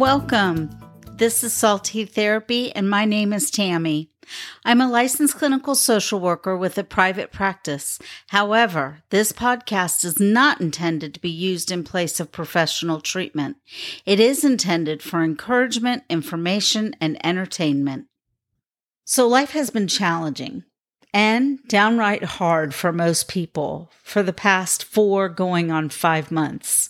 Welcome. This is Salty Therapy, and my name is Tammy. I'm a licensed clinical social worker with a private practice. However, this podcast is not intended to be used in place of professional treatment. It is intended for encouragement, information, and entertainment. So, life has been challenging and downright hard for most people for the past four going on five months.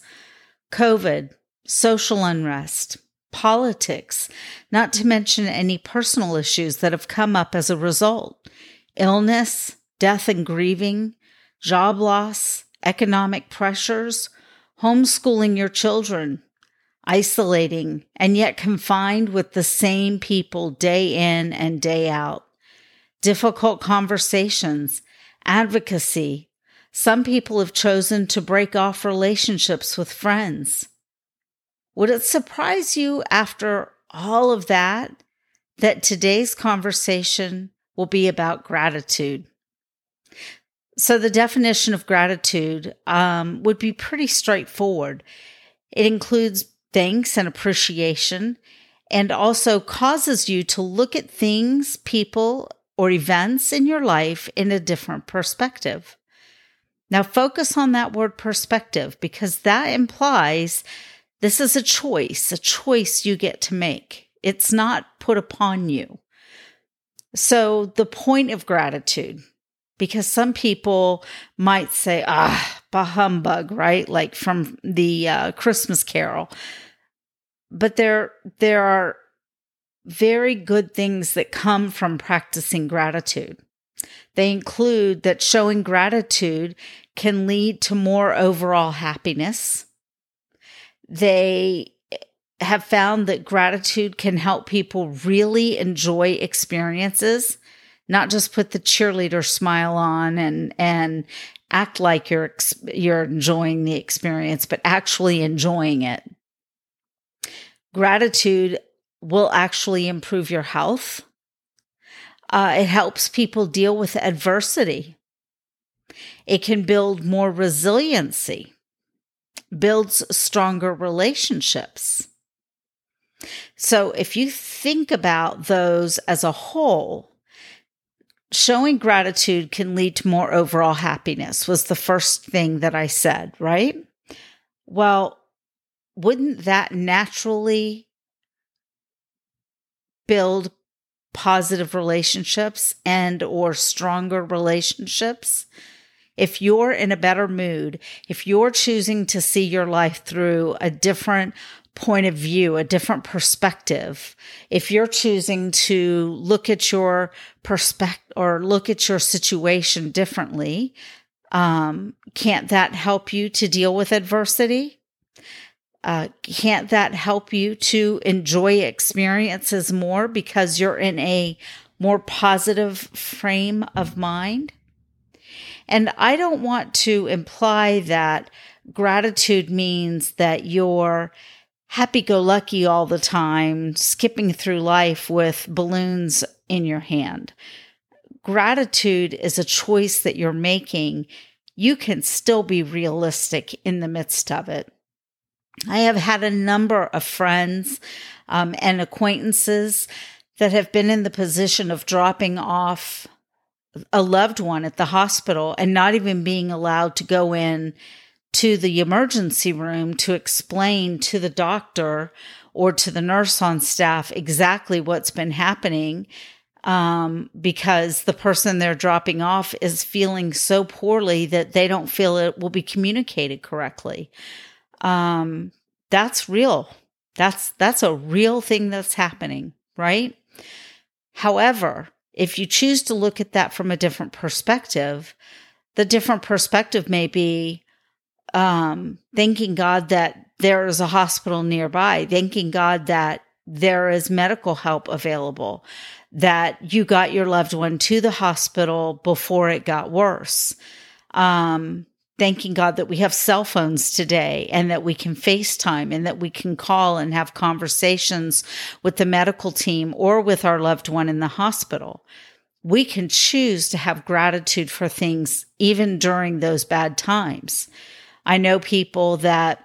COVID, social unrest, politics, not to mention any personal issues that have come up as a result illness, death and grieving, job loss, economic pressures, homeschooling your children, isolating, and yet confined with the same people day in and day out, difficult conversations, advocacy. Some people have chosen to break off relationships with friends. Would it surprise you after all of that that today's conversation will be about gratitude? So, the definition of gratitude um, would be pretty straightforward. It includes thanks and appreciation, and also causes you to look at things, people, or events in your life in a different perspective. Now, focus on that word perspective because that implies this is a choice, a choice you get to make. It's not put upon you. So, the point of gratitude, because some people might say, ah, bah humbug, right? Like from the uh, Christmas Carol. But there, there are very good things that come from practicing gratitude. They include that showing gratitude can lead to more overall happiness they have found that gratitude can help people really enjoy experiences, not just put the cheerleader smile on and and act like you're you're enjoying the experience, but actually enjoying it. Gratitude will actually improve your health. Uh, it helps people deal with adversity. It can build more resiliency builds stronger relationships. So if you think about those as a whole, showing gratitude can lead to more overall happiness, was the first thing that I said, right? Well, wouldn't that naturally build positive relationships and or stronger relationships if you're in a better mood, if you're choosing to see your life through a different point of view, a different perspective, if you're choosing to look at your perspective or look at your situation differently, um, can't that help you to deal with adversity? Uh, can't that help you to enjoy experiences more because you're in a more positive frame of mind? And I don't want to imply that gratitude means that you're happy go lucky all the time, skipping through life with balloons in your hand. Gratitude is a choice that you're making. You can still be realistic in the midst of it. I have had a number of friends um, and acquaintances that have been in the position of dropping off a loved one at the hospital and not even being allowed to go in to the emergency room to explain to the doctor or to the nurse on staff exactly what's been happening um, because the person they're dropping off is feeling so poorly that they don't feel it will be communicated correctly. Um, that's real. That's that's a real thing that's happening, right? However, if you choose to look at that from a different perspective, the different perspective may be um, thanking God that there is a hospital nearby, thanking God that there is medical help available, that you got your loved one to the hospital before it got worse. Um, thanking God that we have cell phones today and that we can FaceTime and that we can call and have conversations with the medical team or with our loved one in the hospital. We can choose to have gratitude for things even during those bad times. I know people that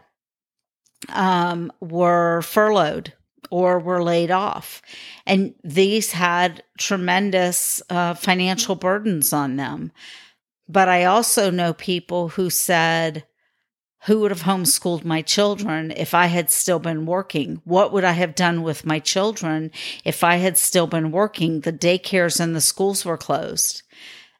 um, were furloughed or were laid off. And these had tremendous uh, financial burdens on them. But I also know people who said, who would have homeschooled my children if I had still been working? What would I have done with my children if I had still been working? The daycares and the schools were closed.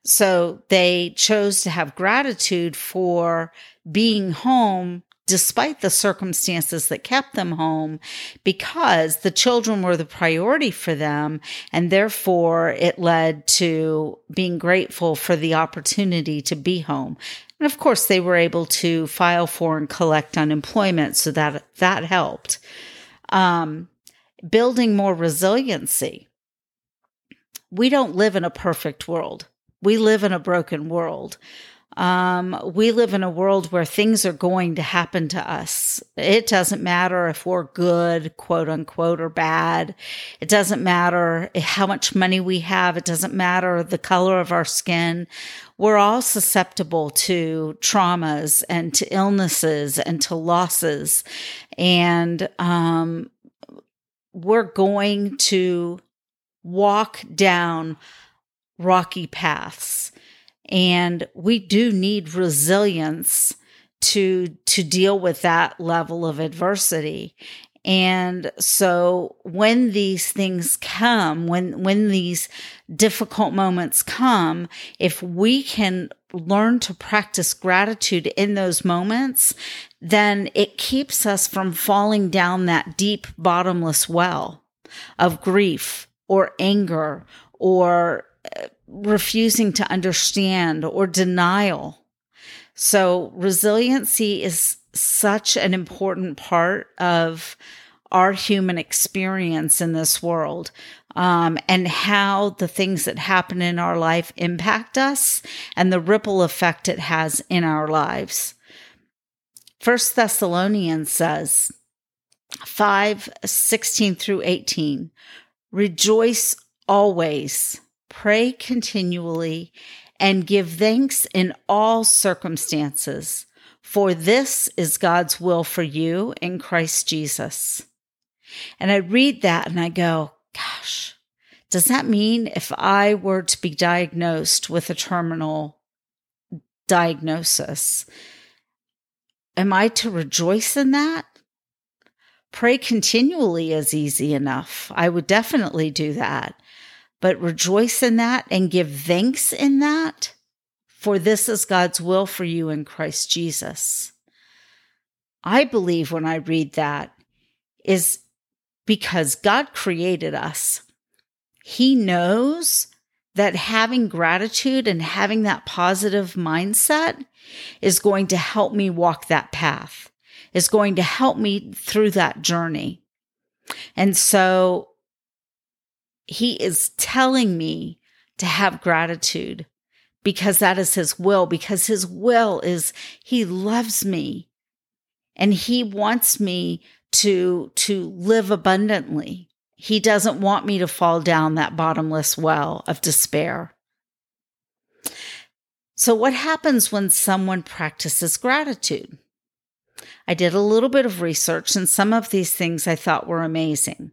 So they chose to have gratitude for being home despite the circumstances that kept them home because the children were the priority for them. And therefore it led to being grateful for the opportunity to be home. And of course, they were able to file for and collect unemployment. So that, that helped. Um, building more resiliency. We don't live in a perfect world. We live in a broken world. Um, we live in a world where things are going to happen to us. It doesn't matter if we're good, quote unquote, or bad. It doesn't matter how much money we have. It doesn't matter the color of our skin. We're all susceptible to traumas and to illnesses and to losses. And, um, we're going to walk down rocky paths and we do need resilience to to deal with that level of adversity. And so when these things come when when these difficult moments come if we can learn to practice gratitude in those moments then it keeps us from falling down that deep bottomless well of grief or anger or refusing to understand or denial. So resiliency is such an important part of our human experience in this world. Um, and how the things that happen in our life impact us and the ripple effect it has in our lives. First Thessalonians says 5 16 through 18 Rejoice always pray continually, and give thanks in all circumstances, for this is God's will for you in Christ Jesus. And I read that and I go, gosh, does that mean if I were to be diagnosed with a terminal diagnosis, am I to rejoice in that? Pray continually is easy enough. I would definitely do that but rejoice in that and give thanks in that, for this is God's will for you in Christ Jesus. I believe when I read that is because God created us. He knows that having gratitude and having that positive mindset is going to help me walk that path, is going to help me through that journey. And so he is telling me to have gratitude because that is his will, because his will is he loves me and he wants me to, to live abundantly. He doesn't want me to fall down that bottomless well of despair. So, what happens when someone practices gratitude? I did a little bit of research, and some of these things I thought were amazing.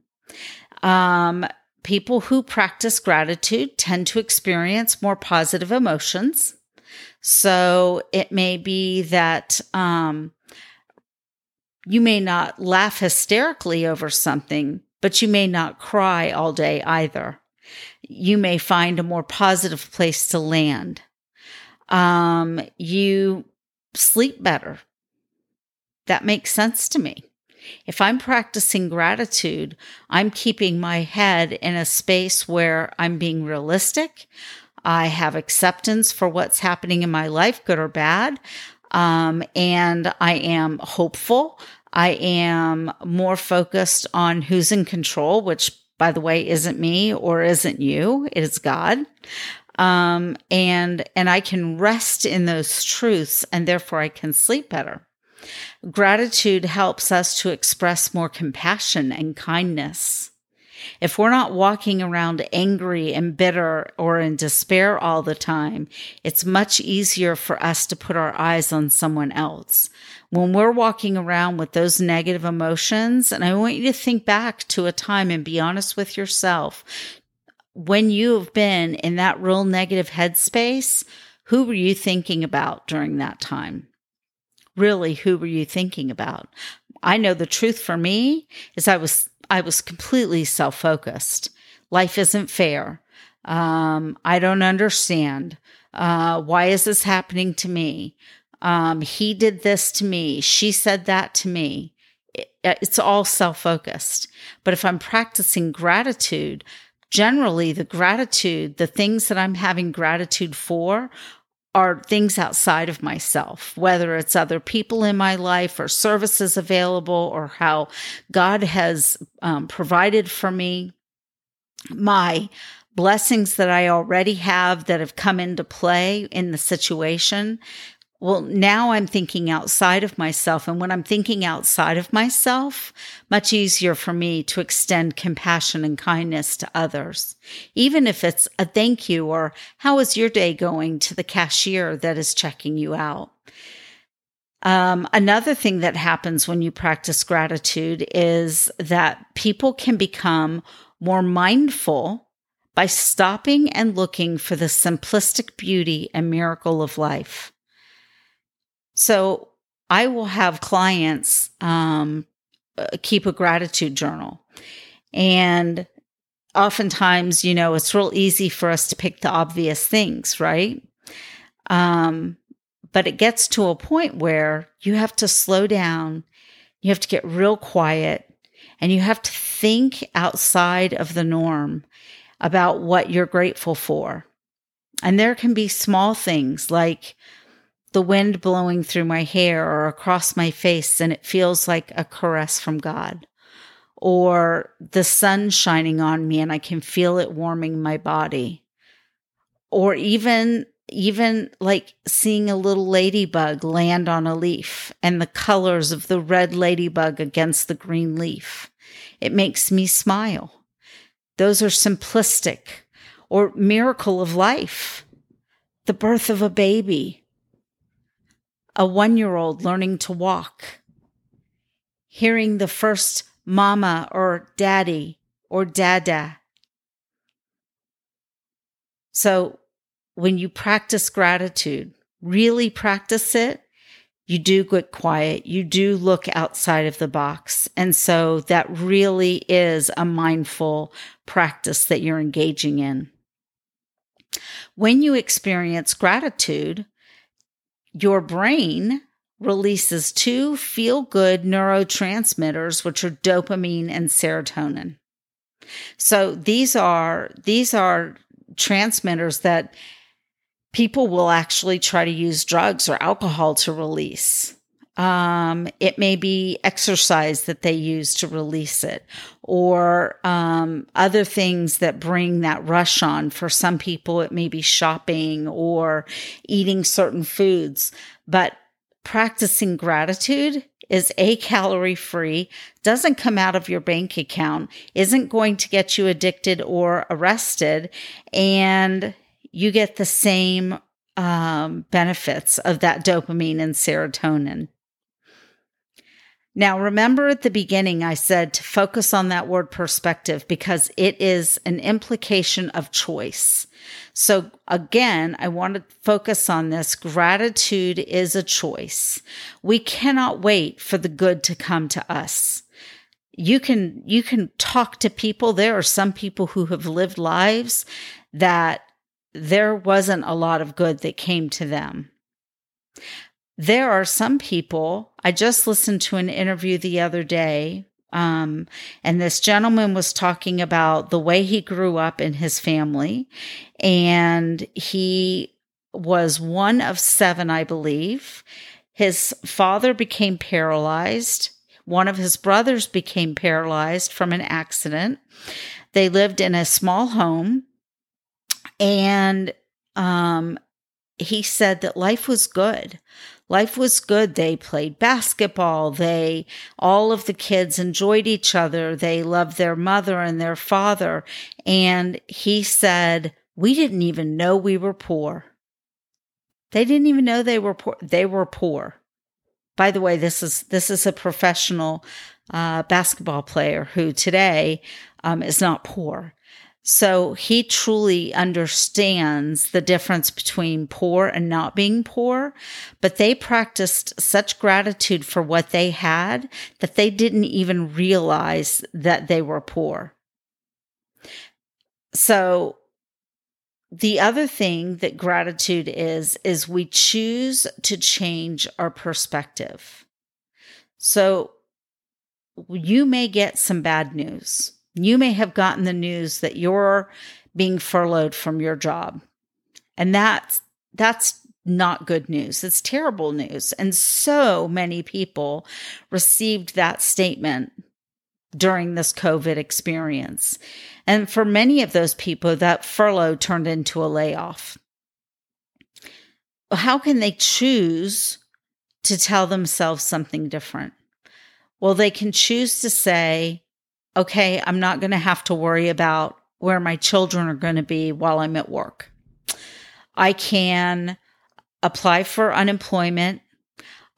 Um, people who practice gratitude tend to experience more positive emotions. So it may be that um, you may not laugh hysterically over something, but you may not cry all day either. You may find a more positive place to land. Um, you sleep better. That makes sense to me. If I'm practicing gratitude, I'm keeping my head in a space where I'm being realistic. I have acceptance for what's happening in my life, good or bad. Um, and I am hopeful. I am more focused on who's in control, which by the way, isn't me or isn't you. It is God. Um, and, and I can rest in those truths and therefore I can sleep better. Gratitude helps us to express more compassion and kindness. If we're not walking around angry and bitter or in despair all the time, it's much easier for us to put our eyes on someone else. When we're walking around with those negative emotions, and I want you to think back to a time and be honest with yourself. When you have been in that real negative headspace, who were you thinking about during that time? Really, who were you thinking about? I know the truth for me is I was I was completely self focused. Life isn't fair. Um, I don't understand. Uh, why is this happening to me? Um, he did this to me. She said that to me. It, it's all self focused. But if I'm practicing gratitude, generally the gratitude, the things that I'm having gratitude for are things outside of myself, whether it's other people in my life or services available or how God has um, provided for me, my blessings that I already have that have come into play in the situation. Well, now I'm thinking outside of myself. And when I'm thinking outside of myself, much easier for me to extend compassion and kindness to others. Even if it's a thank you or how is your day going to the cashier that is checking you out. Um, another thing that happens when you practice gratitude is that people can become more mindful by stopping and looking for the simplistic beauty and miracle of life. So I will have clients um, uh, keep a gratitude journal. And oftentimes, you know, it's real easy for us to pick the obvious things, right? Um, but it gets to a point where you have to slow down, you have to get real quiet, and you have to think outside of the norm about what you're grateful for. And there can be small things like, the wind blowing through my hair or across my face and it feels like a caress from God. Or the sun shining on me and I can feel it warming my body. Or even even like seeing a little ladybug land on a leaf and the colors of the red ladybug against the green leaf. It makes me smile. Those are simplistic or miracle of life. The birth of a baby a one year old learning to walk, hearing the first mama or daddy or dada. So when you practice gratitude, really practice it, you do get quiet. You do look outside of the box. And so that really is a mindful practice that you're engaging in. When you experience gratitude, your brain releases two feel good neurotransmitters, which are dopamine and serotonin. So these are, these are transmitters that people will actually try to use drugs or alcohol to release. Um, it may be exercise that they use to release it, or um, other things that bring that rush on. For some people, it may be shopping or eating certain foods. But practicing gratitude is a calorie free, doesn't come out of your bank account, isn't going to get you addicted or arrested, and you get the same um, benefits of that dopamine and serotonin. Now, remember at the beginning, I said to focus on that word perspective because it is an implication of choice. So, again, I want to focus on this. Gratitude is a choice. We cannot wait for the good to come to us. You can, you can talk to people. There are some people who have lived lives that there wasn't a lot of good that came to them. There are some people, I just listened to an interview the other day, um, and this gentleman was talking about the way he grew up in his family. And he was one of seven, I believe. His father became paralyzed. One of his brothers became paralyzed from an accident. They lived in a small home and um, he said that life was good. Life was good. They played basketball. They, all of the kids enjoyed each other. They loved their mother and their father. And he said, we didn't even know we were poor. They didn't even know they were poor. They were poor. By the way, this is this is a professional uh, basketball player who today um, is not poor. So he truly understands the difference between poor and not being poor, but they practiced such gratitude for what they had that they didn't even realize that they were poor. So the other thing that gratitude is, is we choose to change our perspective. So you may get some bad news you may have gotten the news that you're being furloughed from your job. And that's that's not good news. It's terrible news. And so many people received that statement during this COVID experience. And for many of those people, that furlough turned into a layoff. How can they choose to tell themselves something different? Well, they can choose to say, okay, I'm not going to have to worry about where my children are going to be while I'm at work. I can apply for unemployment.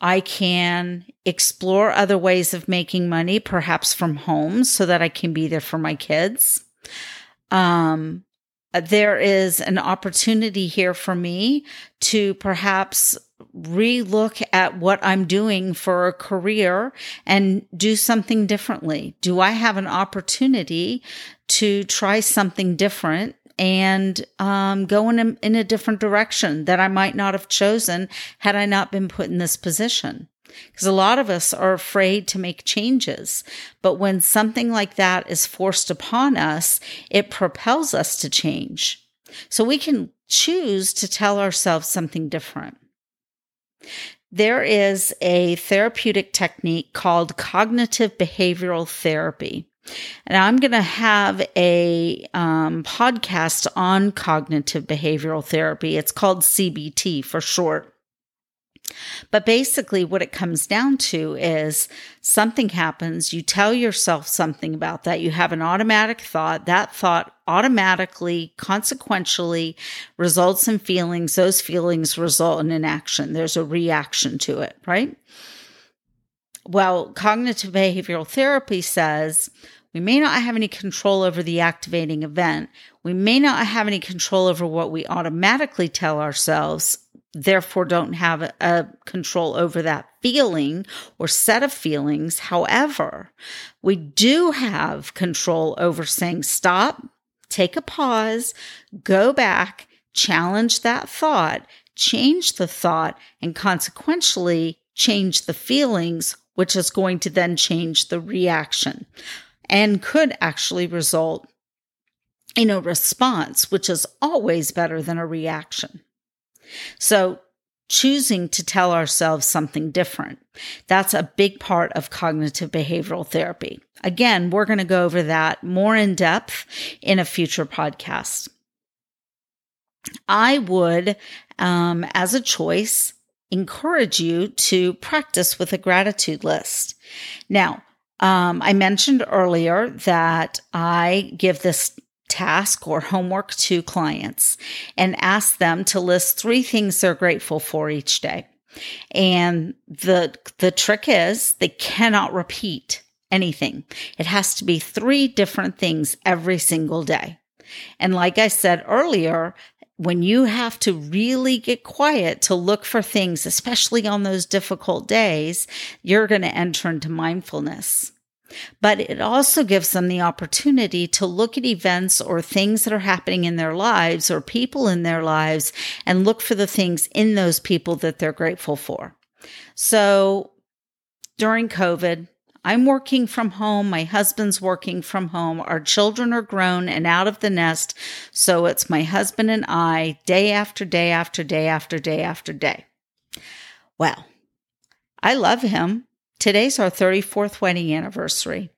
I can explore other ways of making money, perhaps from home, so that I can be there for my kids. Um, there is an opportunity here for me to perhaps relook at what I'm doing for a career and do something differently? Do I have an opportunity to try something different and um, go in a, in a different direction that I might not have chosen had I not been put in this position? Because a lot of us are afraid to make changes. But when something like that is forced upon us, it propels us to change. So we can choose to tell ourselves something different. There is a therapeutic technique called cognitive behavioral therapy. And I'm going to have a um, podcast on cognitive behavioral therapy. It's called CBT for short. But basically, what it comes down to is something happens, you tell yourself something about that, you have an automatic thought, that thought automatically, consequentially results in feelings, those feelings result in an action. There's a reaction to it, right? Well, cognitive behavioral therapy says we may not have any control over the activating event. We may not have any control over what we automatically tell ourselves therefore don't have a, a, control over that feeling or set of feelings. However, we do have control over saying, stop, take a pause, go back, challenge that thought, change the thought, and consequentially change the feelings, which is going to then change the reaction and could actually result in a response, which is always better than a reaction. So choosing to tell ourselves something different. That's a big part of cognitive behavioral therapy. Again, we're going to go over that more in depth in a future podcast. I would, um, as a choice, encourage you to practice with a gratitude list. Now, um, I mentioned earlier that I give this task or homework to clients and ask them to list three things they're grateful for each day. And the the trick is they cannot repeat anything. It has to be three different things every single day. And like I said earlier, when you have to really get quiet to look for things, especially on those difficult days, you're going to enter into mindfulness. But it also gives them the opportunity to look at events or things that are happening in their lives or people in their lives and look for the things in those people that they're grateful for. So during COVID, I'm working from home. My husband's working from home. Our children are grown and out of the nest. So it's my husband and I day after day after day after day after day. Well, I love him. Today's our 34th wedding anniversary.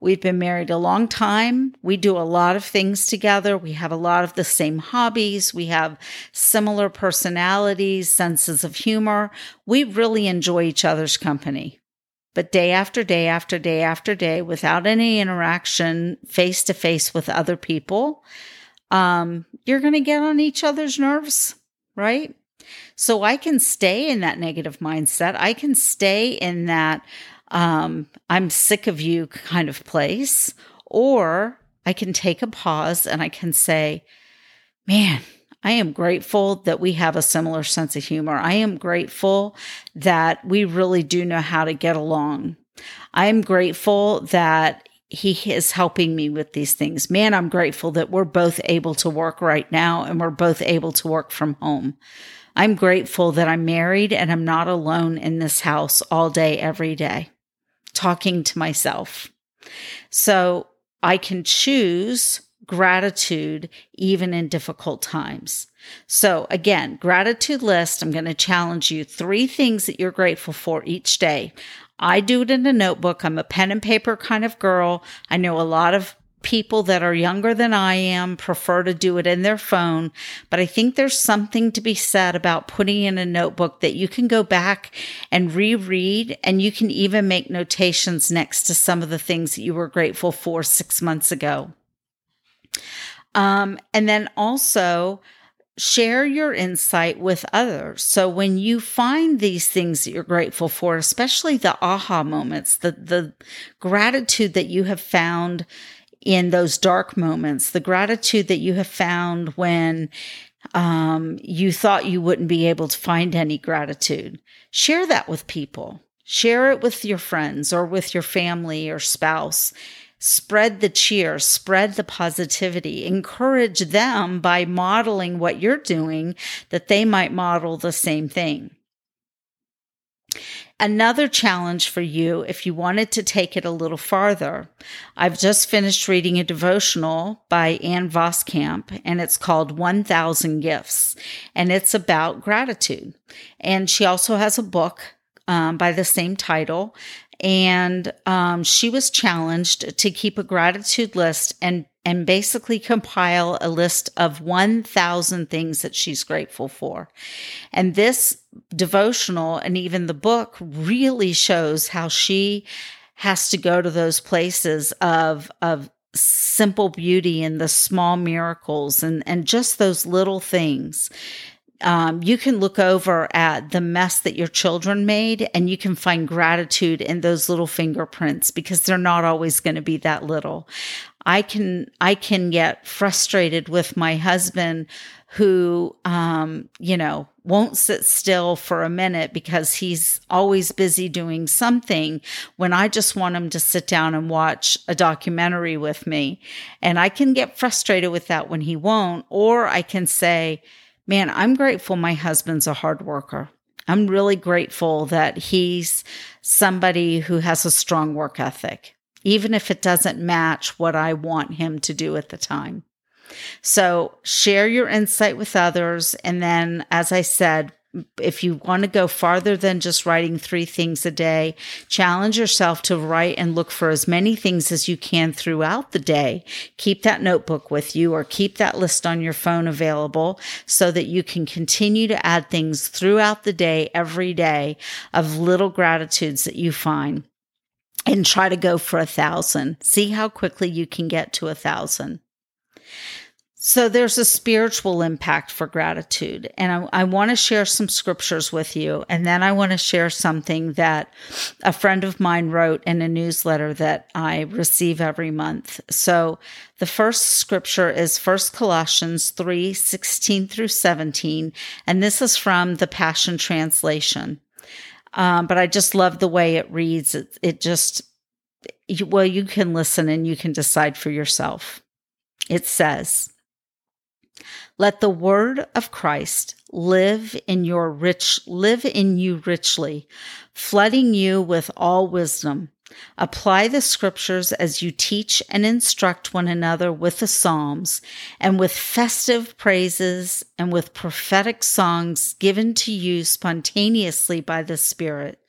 We've been married a long time. We do a lot of things together. We have a lot of the same hobbies. We have similar personalities, senses of humor. We really enjoy each other's company. But day after day after day after day, without any interaction face to face with other people, um, you're going to get on each other's nerves, right? So I can stay in that negative mindset. I can stay in that um, I'm sick of you kind of place. Or I can take a pause and I can say, man, I am grateful that we have a similar sense of humor. I am grateful that we really do know how to get along. I am grateful that he is helping me with these things. Man, I'm grateful that we're both able to work right now and we're both able to work from home. I'm grateful that I'm married and I'm not alone in this house all day, every day talking to myself. So I can choose gratitude even in difficult times. So again, gratitude list. I'm going to challenge you three things that you're grateful for each day. I do it in a notebook. I'm a pen and paper kind of girl. I know a lot of people that are younger than I am prefer to do it in their phone, but I think there's something to be said about putting in a notebook that you can go back and reread and you can even make notations next to some of the things that you were grateful for 6 months ago. Um, and then also share your insight with others. So when you find these things that you're grateful for, especially the aha moments, the the gratitude that you have found in those dark moments, the gratitude that you have found when um, you thought you wouldn't be able to find any gratitude. Share that with people. Share it with your friends or with your family or spouse. Spread the cheer, spread the positivity, encourage them by modeling what you're doing that they might model the same thing. Another challenge for you, if you wanted to take it a little farther, I've just finished reading a devotional by Ann Voskamp, and it's called 1000 Gifts, and it's about gratitude. And she also has a book um, by the same title. And um, she was challenged to keep a gratitude list and and basically compile a list of 1000 things that she's grateful for. And this devotional and even the book really shows how she has to go to those places of of simple beauty and the small miracles and and just those little things um, you can look over at the mess that your children made and you can find gratitude in those little fingerprints because they're not always going to be that little. I can, I can get frustrated with my husband who, um, you know, won't sit still for a minute because he's always busy doing something when I just want him to sit down and watch a documentary with me. And I can get frustrated with that when he won't, or I can say, man, I'm grateful my husband's a hard worker. I'm really grateful that he's somebody who has a strong work ethic, even if it doesn't match what I want him to do at the time. So share your insight with others. And then, as I said, if you want to go farther than just writing three things a day, challenge yourself to write and look for as many things as you can throughout the day. Keep that notebook with you or keep that list on your phone available so that you can continue to add things throughout the day, every day of little gratitudes that you find and try to go for a thousand. See how quickly you can get to a thousand. So there's a spiritual impact for gratitude. And I, I want to share some scriptures with you. And then I want to share something that a friend of mine wrote in a newsletter that I receive every month. So the first scripture is First Colossians 3, 16 through 17. And this is from the Passion Translation. Um, but I just love the way it reads. It, it just, well, you can listen and you can decide for yourself. It says, let the word of Christ live in your rich, live in you richly, flooding you with all wisdom. Apply the scriptures as you teach and instruct one another with the Psalms and with festive praises and with prophetic songs given to you spontaneously by the Spirit.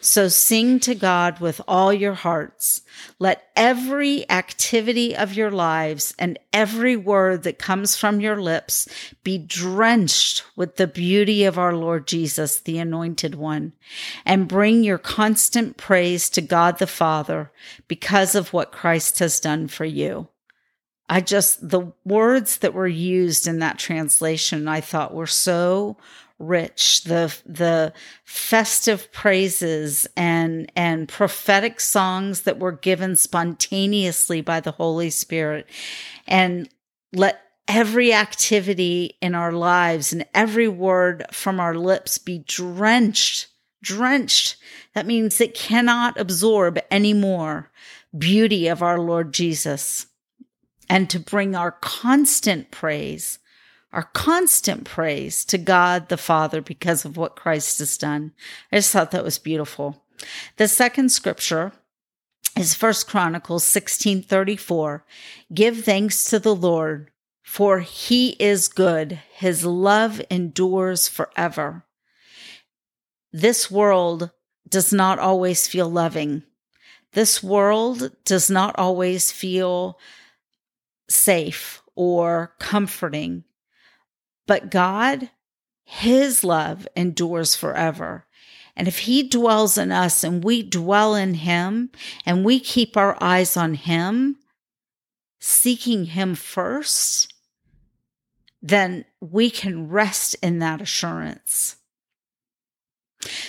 So sing to God with all your hearts. Let every activity of your lives and every word that comes from your lips be drenched with the beauty of our Lord Jesus, the Anointed One, and bring your constant praise to God the Father because of what Christ has done for you. I just, the words that were used in that translation, I thought were so rich. The, the festive praises and, and prophetic songs that were given spontaneously by the Holy Spirit. And let every activity in our lives and every word from our lips be drenched, drenched. That means it cannot absorb any more beauty of our Lord Jesus and to bring our constant praise, our constant praise to God the Father because of what Christ has done. I just thought that was beautiful. The second scripture is First Chronicles 16:34. Give thanks to the Lord, for he is good. His love endures forever. This world does not always feel loving. This world does not always feel safe or comforting. But God, His love endures forever. And if He dwells in us and we dwell in Him and we keep our eyes on Him, seeking Him first, then we can rest in that assurance.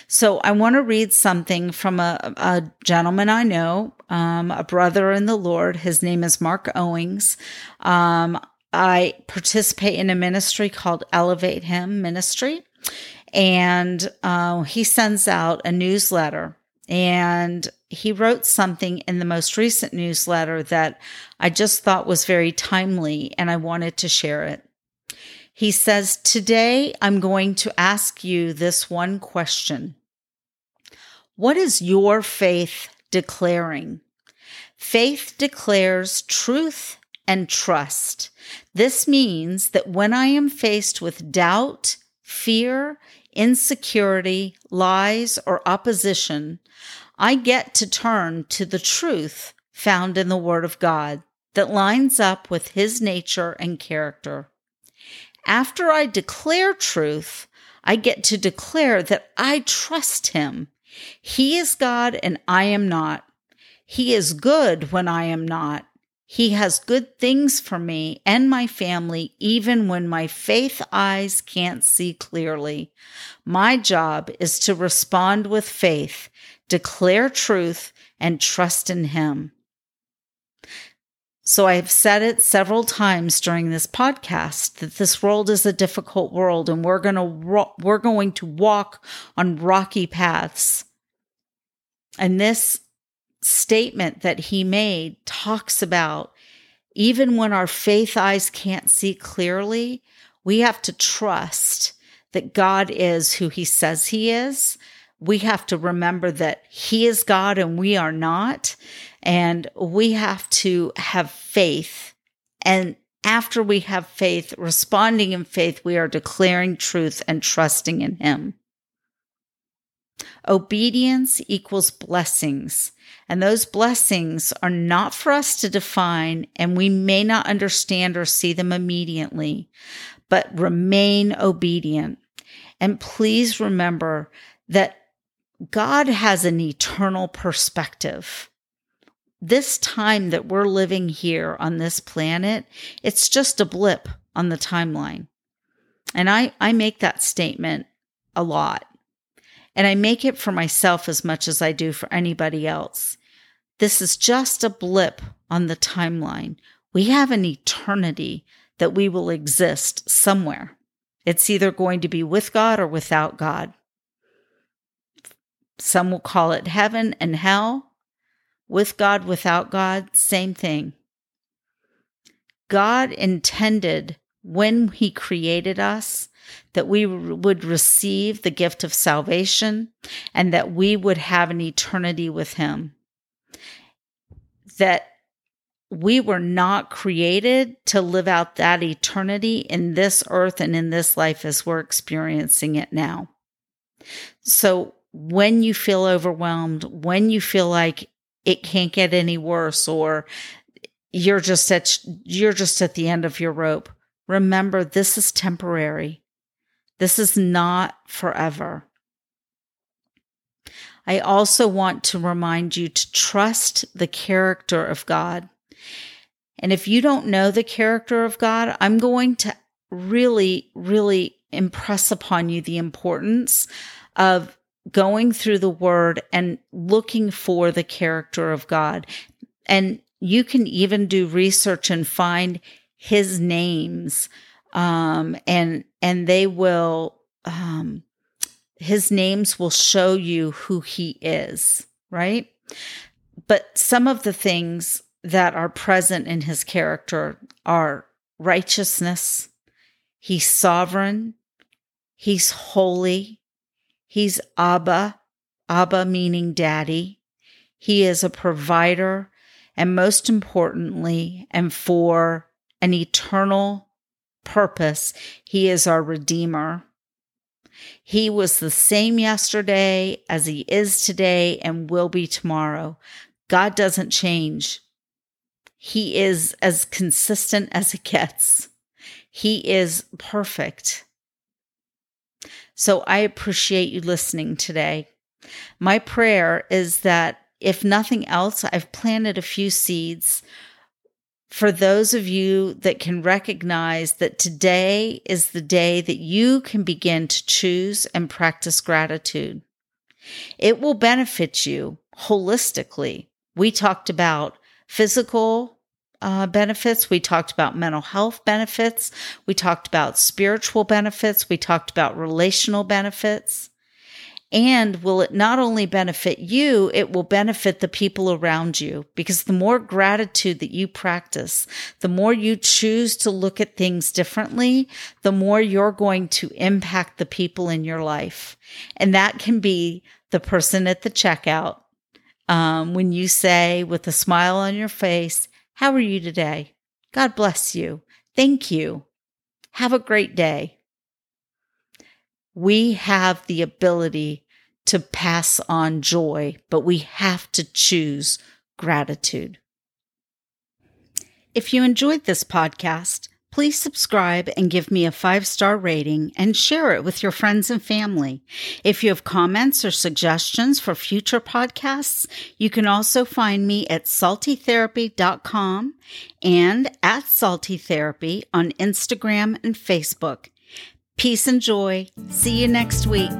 So I want to read something from a, a gentleman I know, um, a brother in the Lord. His name is Mark Owings. Um, I participate in a ministry called Elevate Him Ministry, and uh, he sends out a newsletter. And he wrote something in the most recent newsletter that I just thought was very timely, and I wanted to share it. He says, Today I'm going to ask you this one question What is your faith declaring? Faith declares truth and trust. This means that when I am faced with doubt, fear, insecurity, lies, or opposition, I get to turn to the truth found in the Word of God that lines up with His nature and character. After I declare truth, I get to declare that I trust him. He is God and I am not. He is good when I am not. He has good things for me and my family, even when my faith eyes can't see clearly. My job is to respond with faith, declare truth, and trust in Him. So I've said it several times during this podcast that this world is a difficult world and we're going to ro- we're going to walk on rocky paths. And this statement that he made talks about even when our faith eyes can't see clearly, we have to trust that God is who he says he is. We have to remember that he is God and we are not and we have to have faith. And after we have faith, responding in faith, we are declaring truth and trusting in Him. Obedience equals blessings. And those blessings are not for us to define, and we may not understand or see them immediately, but remain obedient. And please remember that God has an eternal perspective this time that we're living here on this planet, it's just a blip on the timeline. And I, I make that statement a lot. And I make it for myself as much as I do for anybody else. This is just a blip on the timeline. We have an eternity that we will exist somewhere. It's either going to be with God or without God. Some will call it heaven and hell with God, without God, same thing. God intended when He created us that we would receive the gift of salvation and that we would have an eternity with Him. That we were not created to live out that eternity in this earth and in this life as we're experiencing it now. So when you feel overwhelmed, when you feel like it can't get any worse or you're just at you're just at the end of your rope, remember this is temporary. This is not forever. I also want to remind you to trust the character of God. And if you don't know the character of God, I'm going to really, really impress upon you the importance of going through the word and looking for the character of God. And you can even do research and find his names. Um, and, and they will, um, his names will show you who he is, right? But some of the things that are present in his character are righteousness, he's sovereign, he's holy, he's Abba, Abba meaning daddy, he is a provider, and most importantly, and for an eternal purpose, he is our redeemer. He was the same yesterday as he is today and will be tomorrow. God doesn't change. He is as consistent as it gets. He is perfect. So I appreciate you listening today. My prayer is that if nothing else, I've planted a few seeds for those of you that can recognize that today is the day that you can begin to choose and practice gratitude. It will benefit you holistically. We talked about physical uh, benefits. We talked about mental health benefits. We talked about spiritual benefits. We talked about relational benefits. And will it not only benefit you, it will benefit the people around you because the more gratitude that you practice, the more you choose to look at things differently, the more you're going to impact the people in your life. And that can be the person at the checkout. Um, when you say with a smile on your face, how are you today? God bless you. Thank you. Have a great day we have the ability to pass on joy, but we have to choose gratitude. If you enjoyed this podcast, please subscribe and give me a five star rating and share it with your friends and family. If you have comments or suggestions for future podcasts, you can also find me at saltytherapy.com and at saltytherapy on Instagram and Facebook. Peace and joy. See you next week.